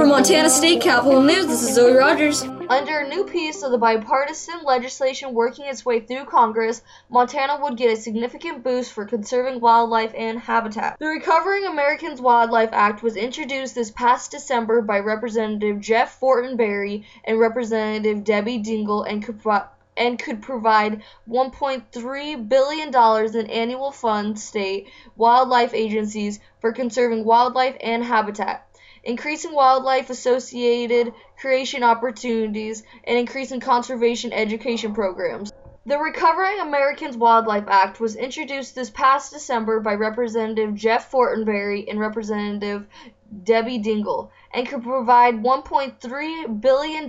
For Montana State Capitol News, this is Zoe Rogers. Under a new piece of the bipartisan legislation working its way through Congress, Montana would get a significant boost for conserving wildlife and habitat. The Recovering Americans Wildlife Act was introduced this past December by Representative Jeff Fortenberry and Representative Debbie Dingell and could, and could provide $1.3 billion in annual funds state wildlife agencies for conserving wildlife and habitat increasing wildlife associated creation opportunities, and increasing conservation education programs. The Recovering Americans Wildlife Act was introduced this past December by Representative Jeff Fortenberry and Representative Debbie Dingell and could provide $1.3 billion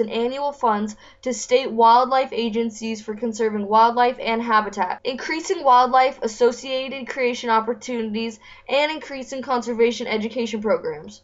in annual funds to state wildlife agencies for conserving wildlife and habitat, increasing wildlife associated creation opportunities, and increasing conservation education programs.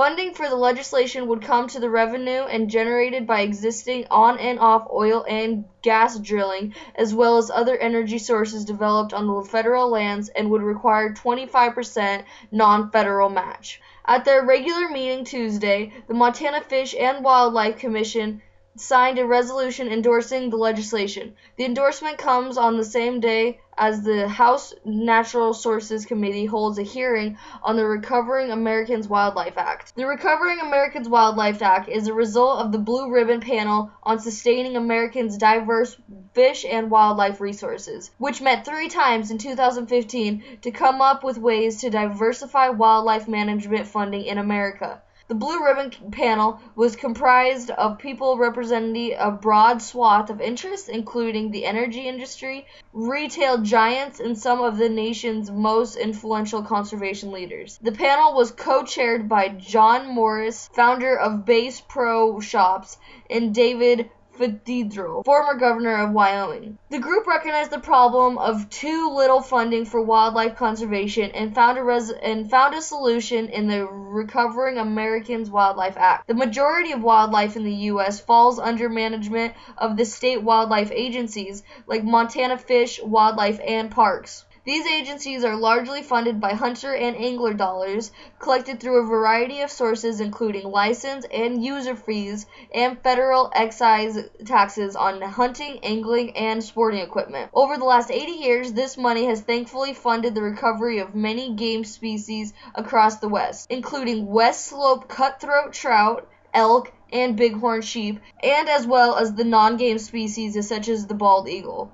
Funding for the legislation would come to the revenue and generated by existing on and off oil and gas drilling, as well as other energy sources developed on the federal lands, and would require 25% non federal match. At their regular meeting Tuesday, the Montana Fish and Wildlife Commission signed a resolution endorsing the legislation. The endorsement comes on the same day as the House Natural Resources Committee holds a hearing on the Recovering Americans Wildlife Act. The Recovering Americans Wildlife Act is a result of the Blue Ribbon Panel on Sustaining Americans' Diverse Fish and Wildlife Resources, which met three times in 2015 to come up with ways to diversify wildlife management funding in America. The Blue Ribbon Panel was comprised of people representing a broad swath of interests, including the energy industry, retail giants, and some of the nation's most influential conservation leaders. The panel was co chaired by John Morris, founder of Bass Pro Shops, and David Freudenthal, former governor of Wyoming. The group recognized the problem of too little funding for wildlife conservation and found a res- and found a solution in the Recovering Americans Wildlife Act. The majority of wildlife in the US falls under management of the state wildlife agencies like Montana Fish, Wildlife and Parks. These agencies are largely funded by hunter and angler dollars, collected through a variety of sources including license and user fees and federal excise taxes on hunting, angling, and sporting equipment. Over the last 80 years, this money has thankfully funded the recovery of many game species across the West, including West Slope cutthroat trout, elk, and bighorn sheep, and as well as the non-game species such as the bald eagle.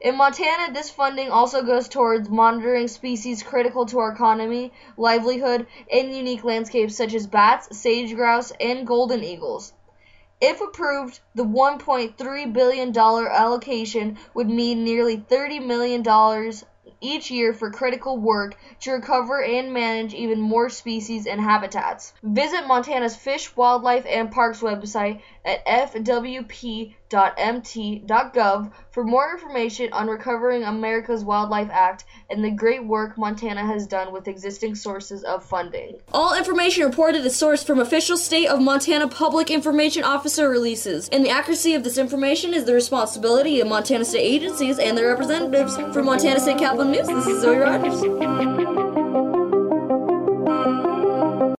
In Montana, this funding also goes towards monitoring species critical to our economy, livelihood, and unique landscapes such as bats, sage grouse, and golden eagles. If approved, the $1.3 billion allocation would mean nearly $30 million each year for critical work to recover and manage even more species and habitats. Visit Montana's Fish, Wildlife, and Parks website at fwp.mt.gov for more information on Recovering America's Wildlife Act and the great work Montana has done with existing sources of funding. All information reported is sourced from official state of Montana Public Information Officer releases, and the accuracy of this information is the responsibility of Montana state agencies and their representatives. For Montana State Capitol News, this is Zoe Rogers.